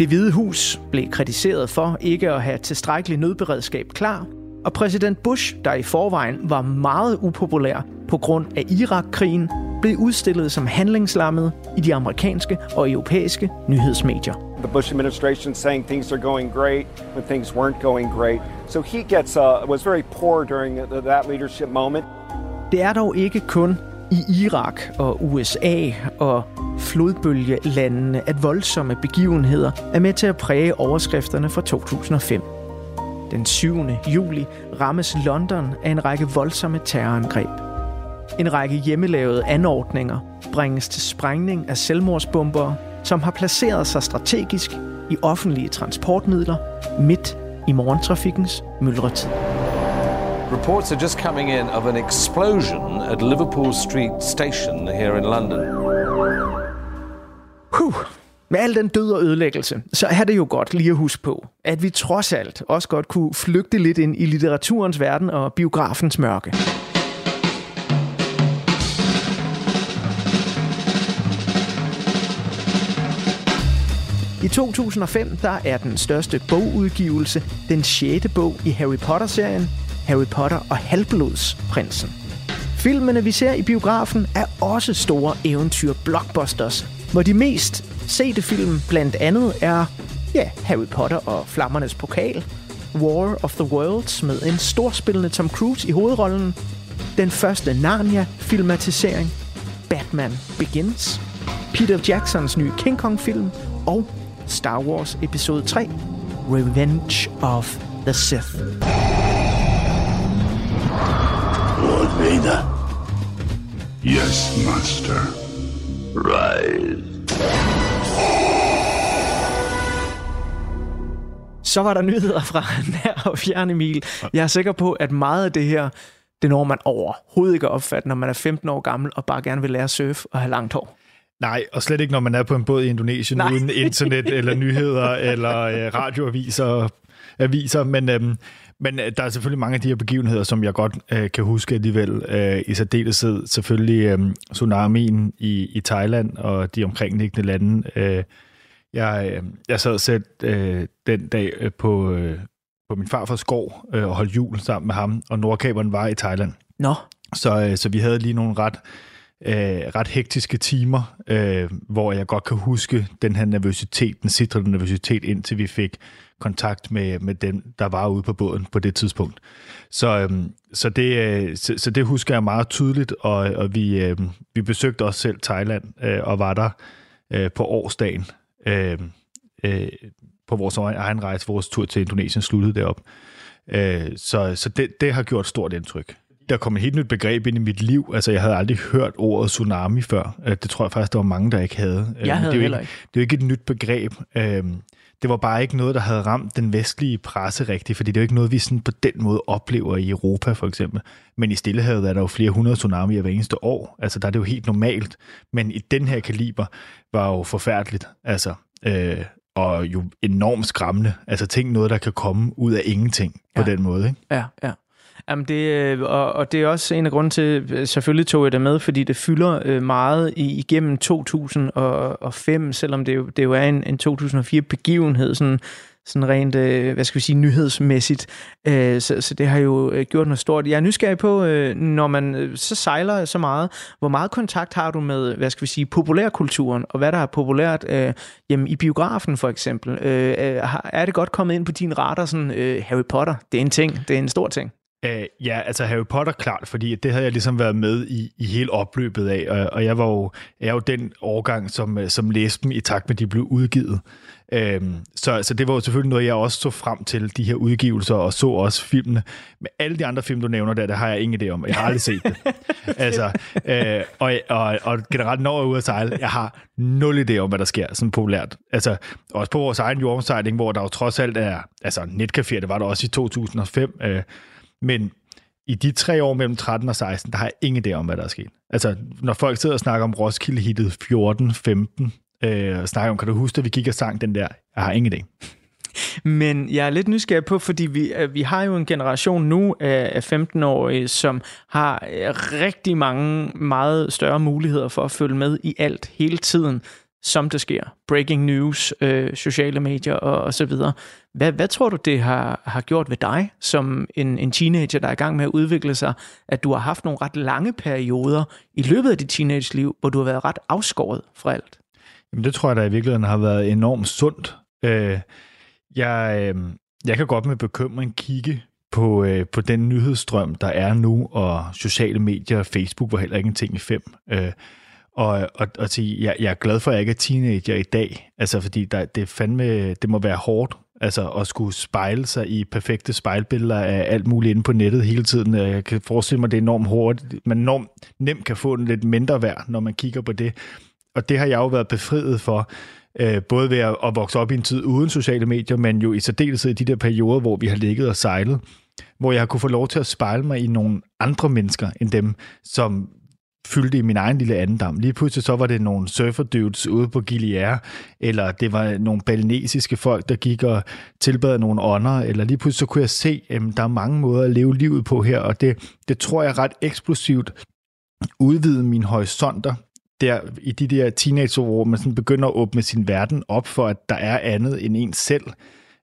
Det hvide hus blev kritiseret for ikke at have tilstrækkelig nødberedskab klar, og præsident Bush, der i forvejen var meget upopulær på grund af Irak-krigen, blev udstillet som handlingslammet i de amerikanske og europæiske nyhedsmedier. The Bush administration saying things are going great when things weren't going great. So he gets uh, was very poor during that leadership moment. Det er dog ikke kun i Irak og USA og flodbølgelandene, at voldsomme begivenheder er med til at præge overskrifterne fra 2005. Den 7. juli rammes London af en række voldsomme terrorangreb. En række hjemmelavede anordninger bringes til sprængning af selvmordsbomber, som har placeret sig strategisk i offentlige transportmidler midt i morgentrafikkens myldretid. Reports are just coming in of an explosion at Liverpool Street Station here in London. Huh. Med al den død og ødelæggelse, så er det jo godt lige at huske på, at vi trods alt også godt kunne flygte lidt ind i litteraturens verden og biografens mørke. I 2005 der er den største bogudgivelse den sjette bog i Harry Potter-serien, Harry Potter og Halvblodsprinsen. Filmene, vi ser i biografen, er også store eventyr-blockbusters, hvor de mest sete film blandt andet er ja, Harry Potter og Flammernes Pokal, War of the Worlds med en storspillende Tom Cruise i hovedrollen, den første Narnia-filmatisering, Batman Begins, Peter Jacksons nye King Kong-film og Star Wars Episode 3, Revenge of the Sith. Vader. Yes, Master. Rise. Så var der nyheder fra [laughs] nær og fjern Emil. Jeg er sikker på, at meget af det her, det når man overhovedet ikke opfatte, når man er 15 år gammel og bare gerne vil lære at surfe og have langt hår. Nej, og slet ikke, når man er på en båd i Indonesien Nej. uden internet eller nyheder [laughs] eller øh, radioaviser. Aviser, men, øhm, men øh, der er selvfølgelig mange af de her begivenheder, som jeg godt øh, kan huske alligevel. Øh, I særdeleshed selvfølgelig øh, tsunamien i, i Thailand og de omkringliggende lande. Øh, jeg, øh, jeg sad selv øh, den dag øh, på, øh, på min farfars gård øh, og holdt jul sammen med ham, og nordkaberen var i Thailand. Nå. Så, øh, så vi havde lige nogle ret øh, ret hektiske timer, øh, hvor jeg godt kan huske den her nervøsitet, den sidrende nervøsitet, indtil vi fik kontakt med, med dem, der var ude på båden på det tidspunkt. Så, øh, så, det, øh, så, så det husker jeg meget tydeligt, og, og vi, øh, vi besøgte også selv Thailand øh, og var der øh, på årsdagen øh, øh, på vores egen rejse, vores tur til Indonesien sluttede derop. Øh, så så det, det har gjort stort indtryk der kom et helt nyt begreb ind i mit liv. Altså, jeg havde aldrig hørt ordet tsunami før. Øh, det tror jeg faktisk, der var mange, der ikke havde. Jeg havde det er jo ikke, ikke. Det er jo ikke et nyt begreb. Øhm, det var bare ikke noget, der havde ramt den vestlige presse rigtigt, fordi det er jo ikke noget, vi sådan på den måde oplever i Europa, for eksempel. Men i Stillehavet er der jo flere hundrede tsunamier hver eneste år. Altså, der er det jo helt normalt. Men i den her kaliber var jo forfærdeligt. Altså, øh, og jo enormt skræmmende. Altså, tænk noget, der kan komme ud af ingenting på ja. den måde, ikke? Ja, ja. Jamen det, øh, og, og det er også en af grunden til, selvfølgelig tog jeg det med, fordi det fylder øh, meget igennem 2005, selvom det jo, det jo er en, en 2004-begivenhed, sådan, sådan rent, øh, hvad skal vi sige, nyhedsmæssigt. Så, så det har jo gjort noget stort. Jeg er nysgerrig på, når man så sejler så meget, hvor meget kontakt har du med, hvad skal vi sige, populærkulturen, og hvad der er populært hjemme i biografen for eksempel. Er det godt kommet ind på din radar, sådan Harry Potter, det er en ting, det er en stor ting? Uh, ja, altså Harry Potter klart, fordi det havde jeg ligesom været med i, i hele opløbet af, og, og jeg var jo, jeg er jo den årgang, som, som læste dem i takt med, at de blev udgivet. Øhm, så, så det var jo selvfølgelig noget, jeg også så frem til, de her udgivelser, og så også filmene. Men alle de andre film, du nævner der, det har jeg ingen idé om. Jeg har aldrig set det. [laughs] altså, øh, og, og, og generelt, når jeg er ude at sejle, jeg har nul idé om, hvad der sker, sådan populært. Altså, også på vores egen jordomsejling, hvor der jo trods alt er, altså netcafé, det var der også i 2005, øh, men i de tre år mellem 13 og 16, der har jeg ingen idé om, hvad der er sket. Altså, når folk sidder og snakker om Roskilde-hittet 14, 15, øh, og snakker om, kan du huske, at vi gik og sang den der? Jeg har ingen idé. Men jeg er lidt nysgerrig på, fordi vi, øh, vi har jo en generation nu af 15-årige, som har øh, rigtig mange meget større muligheder for at følge med i alt hele tiden, som det sker. Breaking news, øh, sociale medier og, og så videre. Hvad, hvad tror du, det har, har gjort ved dig som en, en teenager, der er i gang med at udvikle sig, at du har haft nogle ret lange perioder i løbet af dit teenage-liv, hvor du har været ret afskåret fra alt? Jamen, det tror jeg da i virkeligheden har været enormt sundt. Øh, jeg, øh, jeg kan godt med bekymring kigge på, øh, på den nyhedsstrøm, der er nu, og sociale medier, Facebook var heller ikke en ting i fem. Øh, og, og, og sige, jeg, jeg er glad for, at jeg ikke er teenager i dag, altså fordi der, det, fandme, det må være hårdt, altså at skulle spejle sig i perfekte spejlbilleder af alt muligt inde på nettet hele tiden. Øh, jeg kan forestille mig, det er enormt hårdt. Man enormt nemt kan få en lidt mindre værd, når man kigger på det og det har jeg jo været befriet for, øh, både ved at, at vokse op i en tid uden sociale medier, men jo i særdeleshed i de der perioder, hvor vi har ligget og sejlet, hvor jeg har kunne få lov til at spejle mig i nogle andre mennesker end dem, som fyldte i min egen lille andendam. Lige pludselig så var det nogle surferdudes ude på Gilier, eller det var nogle balinesiske folk, der gik og tilbad nogle ånder, eller lige pludselig så kunne jeg se, at der er mange måder at leve livet på her, og det, det tror jeg ret eksplosivt udvide mine horisonter der i de der teenageår, hvor man sådan begynder at åbne sin verden op for, at der er andet end en selv.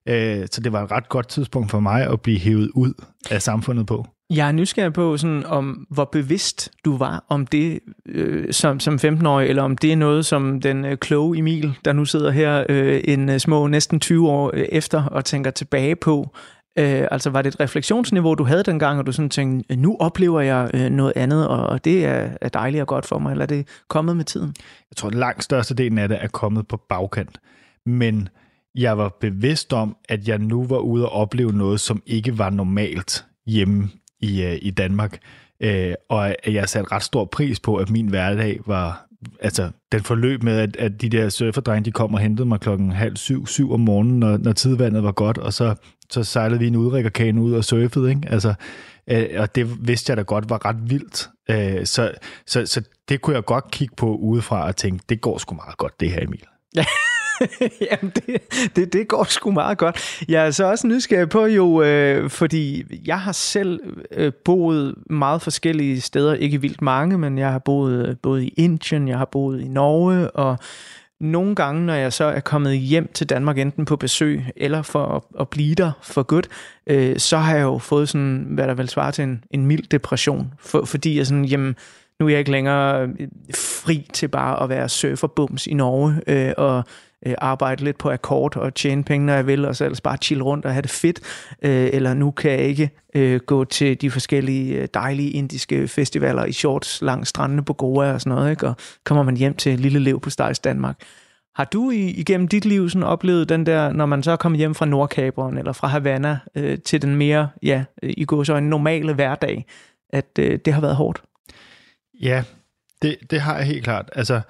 Øh, så det var et ret godt tidspunkt for mig at blive hævet ud af samfundet på. Jeg er nysgerrig på, sådan, om hvor bevidst du var om det øh, som, som 15-årig, eller om det er noget, som den øh, kloge Emil, der nu sidder her øh, en øh, små næsten 20 år øh, efter og tænker tilbage på, Øh, altså var det et refleksionsniveau, du havde dengang, og du sådan tænkte, øh, nu oplever jeg øh, noget andet, og det er, er dejligt og godt for mig, eller er det kommet med tiden? Jeg tror, at langt størstedelen af det er kommet på bagkant. Men jeg var bevidst om, at jeg nu var ude og opleve noget, som ikke var normalt hjemme i, øh, i Danmark. Øh, og jeg satte ret stor pris på, at min hverdag var, altså, den forløb med, at, at de der surferdrenge, de kom og hentede mig klokken halv syv, syv om morgenen, når, når tidvandet var godt, og så, så sejlede vi en udrikkerkane ud og surfede, ikke? Altså, øh, og det vidste jeg da godt var ret vildt. Øh, så, så, så det kunne jeg godt kigge på udefra og tænke, det går sgu meget godt, det her, Emil. [laughs] [laughs] Jamen, det, det, det går sgu meget godt. Jeg er så også nysgerrig på jo, øh, fordi jeg har selv øh, boet meget forskellige steder, ikke vildt mange, men jeg har boet øh, både i Indien, jeg har boet i Norge, og nogle gange, når jeg så er kommet hjem til Danmark, enten på besøg eller for at, at blive der for godt, øh, så har jeg jo fået sådan, hvad der vel svarer til en, en mild depression, for, fordi jeg sådan, jamen, nu er jeg ikke længere øh, fri til bare at være surferbums i Norge, øh, og øh, arbejde lidt på akkord og tjene penge, når jeg vil, og så ellers bare chill rundt og have det fedt. Øh, eller nu kan jeg ikke øh, gå til de forskellige øh, dejlige indiske festivaler i shorts langs strandene på Goa og sådan noget, ikke? og kommer man hjem til Lille Lev på Stejs Danmark. Har du i, igennem dit liv sådan oplevet den der, når man så er kommet hjem fra Nordkaberen eller fra Havana øh, til den mere, ja, øh, i går så en normale hverdag, at øh, det har været hårdt? Ja, det, det har jeg helt klart. Altså,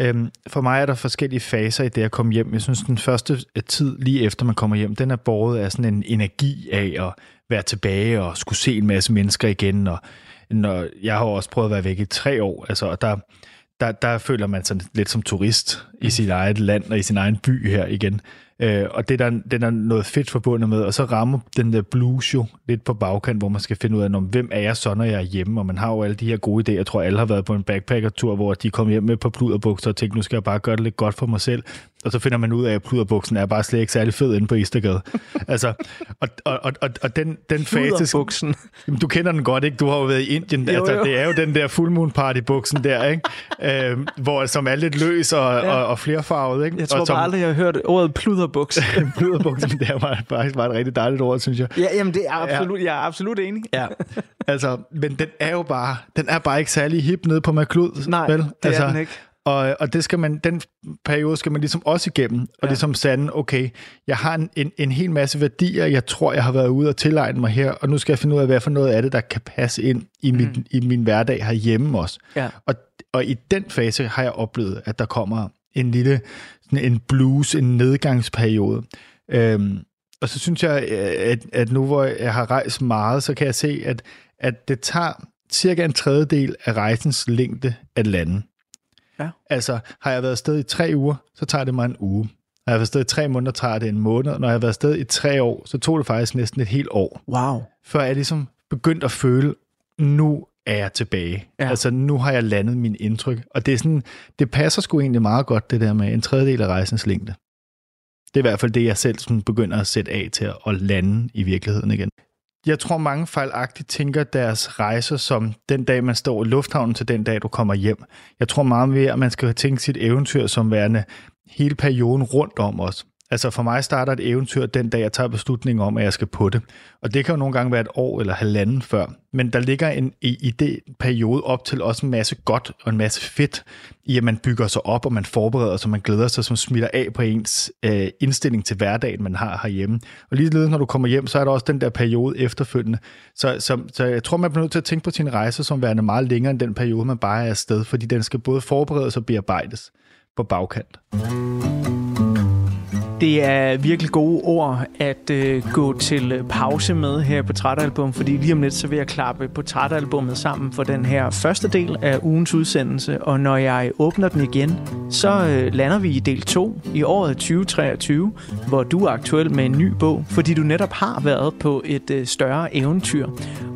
Øhm, for mig er der forskellige faser i det at komme hjem. Jeg synes, den første tid lige efter man kommer hjem, den er båret af sådan en energi af at være tilbage og skulle se en masse mennesker igen. Og når, jeg har også prøvet at være væk i tre år, altså, og der, der, der føler man sig lidt som turist i sit eget land og i sin egen by her igen. Øh, og det er, der, det er der noget fedt forbundet med, og så rammer den der blues jo lidt på bagkant, hvor man skal finde ud af, hvem er jeg så, når jeg er hjemme, og man har jo alle de her gode idéer. Jeg tror, alle har været på en backpacker-tur, hvor de kom hjem med på pluderbukser og tænkte, nu skal jeg bare gøre det lidt godt for mig selv og så finder man ud af, at pluderbuksen er bare slet ikke særlig fed inde på Istergade. [laughs] altså, og, og, og, og, og den, den fase... Jamen, du kender den godt, ikke? Du har jo været i Indien. Jo, altså, jo. det er jo den der full moon party buksen der, ikke? [laughs] øhm, hvor, som er lidt løs og, Ja. ja. og, og flerfarvet, ikke? Jeg tror og som, bare aldrig, jeg har hørt ordet pluderbuks. [laughs] Pluderbuksen, det er bare, faktisk bare et rigtig dejligt ord, synes jeg. ja, jamen det er absolut, jeg er absolut enig. Ja, altså, men den er jo bare, den er bare ikke særlig hip nede på McLeod, Nej, vel? det altså, er den ikke. Og, og det skal man, den periode skal man ligesom også igennem, og Ja. ligesom sande, okay, jeg har en, en, en hel masse værdier, jeg tror, jeg har været ude og tilegne mig her, og nu skal jeg finde ud af, hvad for noget af det, der kan passe ind i, min, Mm. i min hverdag herhjemme også. Ja. Og, og i den fase har jeg oplevet, at der kommer en lille sådan en blues, en nedgangsperiode. Øhm, og så synes jeg, at, at nu hvor jeg har rejst meget, så kan jeg se, at, at det tager cirka en tredjedel af rejsens længde at lande. Ja. Altså, har jeg været afsted i tre uger, så tager det mig en uge. Har jeg været afsted i tre måneder, tager det en måned. Når jeg har været afsted i tre år, så tog det faktisk næsten et helt år. Wow. Før jeg ligesom begyndt at føle, nu er jeg tilbage. Ja. Altså, nu har jeg landet min indtryk. Og det er sådan, det passer sgu egentlig meget godt, det der med en tredjedel af rejsens længde. Det er i hvert fald det, jeg selv sådan begynder at sætte af til at lande i virkeligheden igen. Jeg tror, mange fejlagtigt tænker deres rejser som den dag, man står i lufthavnen til den dag, du kommer hjem. Jeg tror meget mere, at man skal tænke sit eventyr som værende hele perioden rundt om os. Altså for mig starter et eventyr den dag, jeg tager beslutningen om, at jeg skal på det. Og det kan jo nogle gange være et år eller halvanden før. Men der ligger en, idéperiode op til også en masse godt og en masse fedt, i at man bygger sig op, og man forbereder sig, og man glæder sig, som smitter af på ens øh, indstilling til hverdagen, man har herhjemme. Og lige når du kommer hjem, så er der også den der periode efterfølgende. Så, så, så jeg tror, man bliver nødt til at tænke på sin rejse som værende meget længere end den periode, man bare er afsted, fordi den skal både forberedes og bearbejdes på bagkant. Det er virkelig gode ord at øh, gå til øh, pause med her på Trætalbum, fordi lige om lidt så vil jeg klappe på Trætalbummet sammen for den her første del af ugens udsendelse, og når jeg åbner den igen, så øh, lander vi i del 2 i året 2023, hvor du er aktuel med en ny bog, fordi du netop har været på et øh, større eventyr.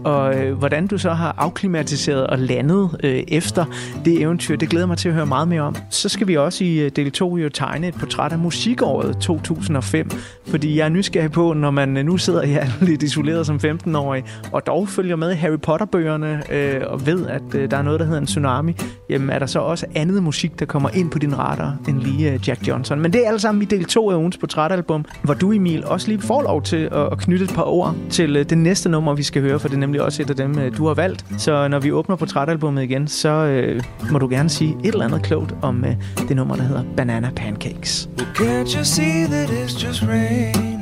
Og øh, hvordan du så har afklimatiseret og landet øh, efter det eventyr, det glæder mig til at høre meget mere om. Så skal vi også i øh, del 2 jo tegne et portræt af musikåret 2005, fordi jeg er nysgerrig på, når man øh, nu sidder her [laughs] lidt isoleret som 15-årig, og dog følger med i Harry Potter-bøgerne, øh, og ved, at øh, der er noget, der hedder en tsunami, jamen er der så også andet musik, der kommer ind på din radar, end lige øh, Jack Johnson. Men det er alt sammen i del 2 af ugens portrætalbum, hvor du, Emil, også lige får lov til at, at knytte et par ord til øh, det næste nummer, vi skal høre, for det er nemlig også et af dem, øh, du har valgt. Så når vi åbner portrætalbummet igen, så øh, må du gerne sige et eller andet klogt om øh, det nummer, der hedder Banana Pancakes. Can't you see that it's just raining?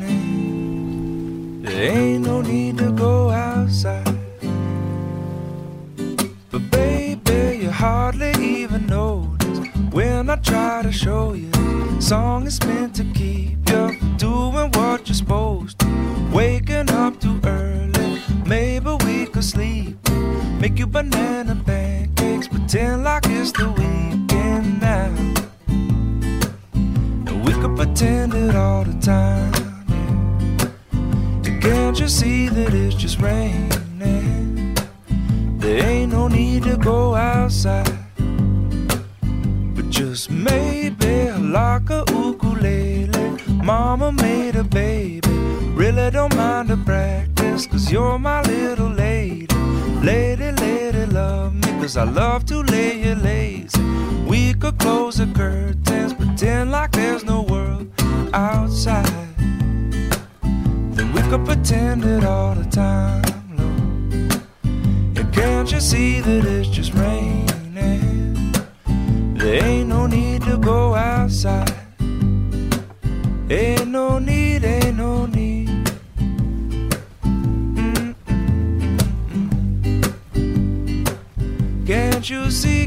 There ain't no need to go outside. But baby, you hardly even notice when I try to show you. Song is meant to keep you doing what you're supposed to. Waking up too early, maybe we could sleep. Make you banana pancakes, pretend like it's the weekend now. We could pretend it all the time. yeah. Can't you see that it's just raining? There ain't no need to go outside. But just maybe like a ukulele. Mama made a baby. Really don't mind the practice, cause you're my little lady. Lady, lady, love me, cause I love to lay you lazy. We could close the curtains, pretend like there's no world outside. Then we could pretend it all the time, Lord. And can't you see that it's just raining? There ain't no need to go outside. Ain't no need,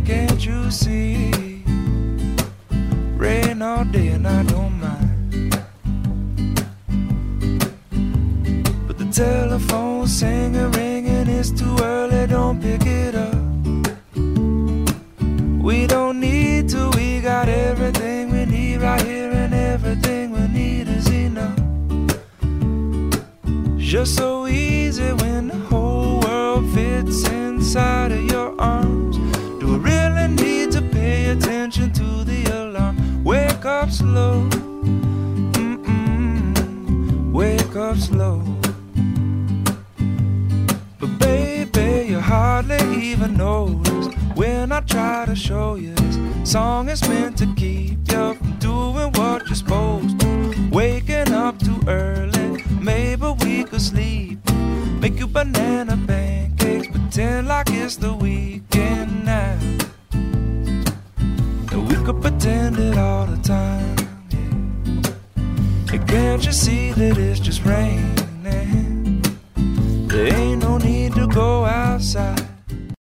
can't you see? Rain all day and I don't mind. But the telephone's singing, ringing, it's too early, don't pick it up. We don't need to, we got everything we need right here, and everything we need is enough. Just so easy when the whole world fits inside of your slow. Mm-mm, wake up slow. But baby, you hardly even notice when I try to show you this song is meant to keep you see that it's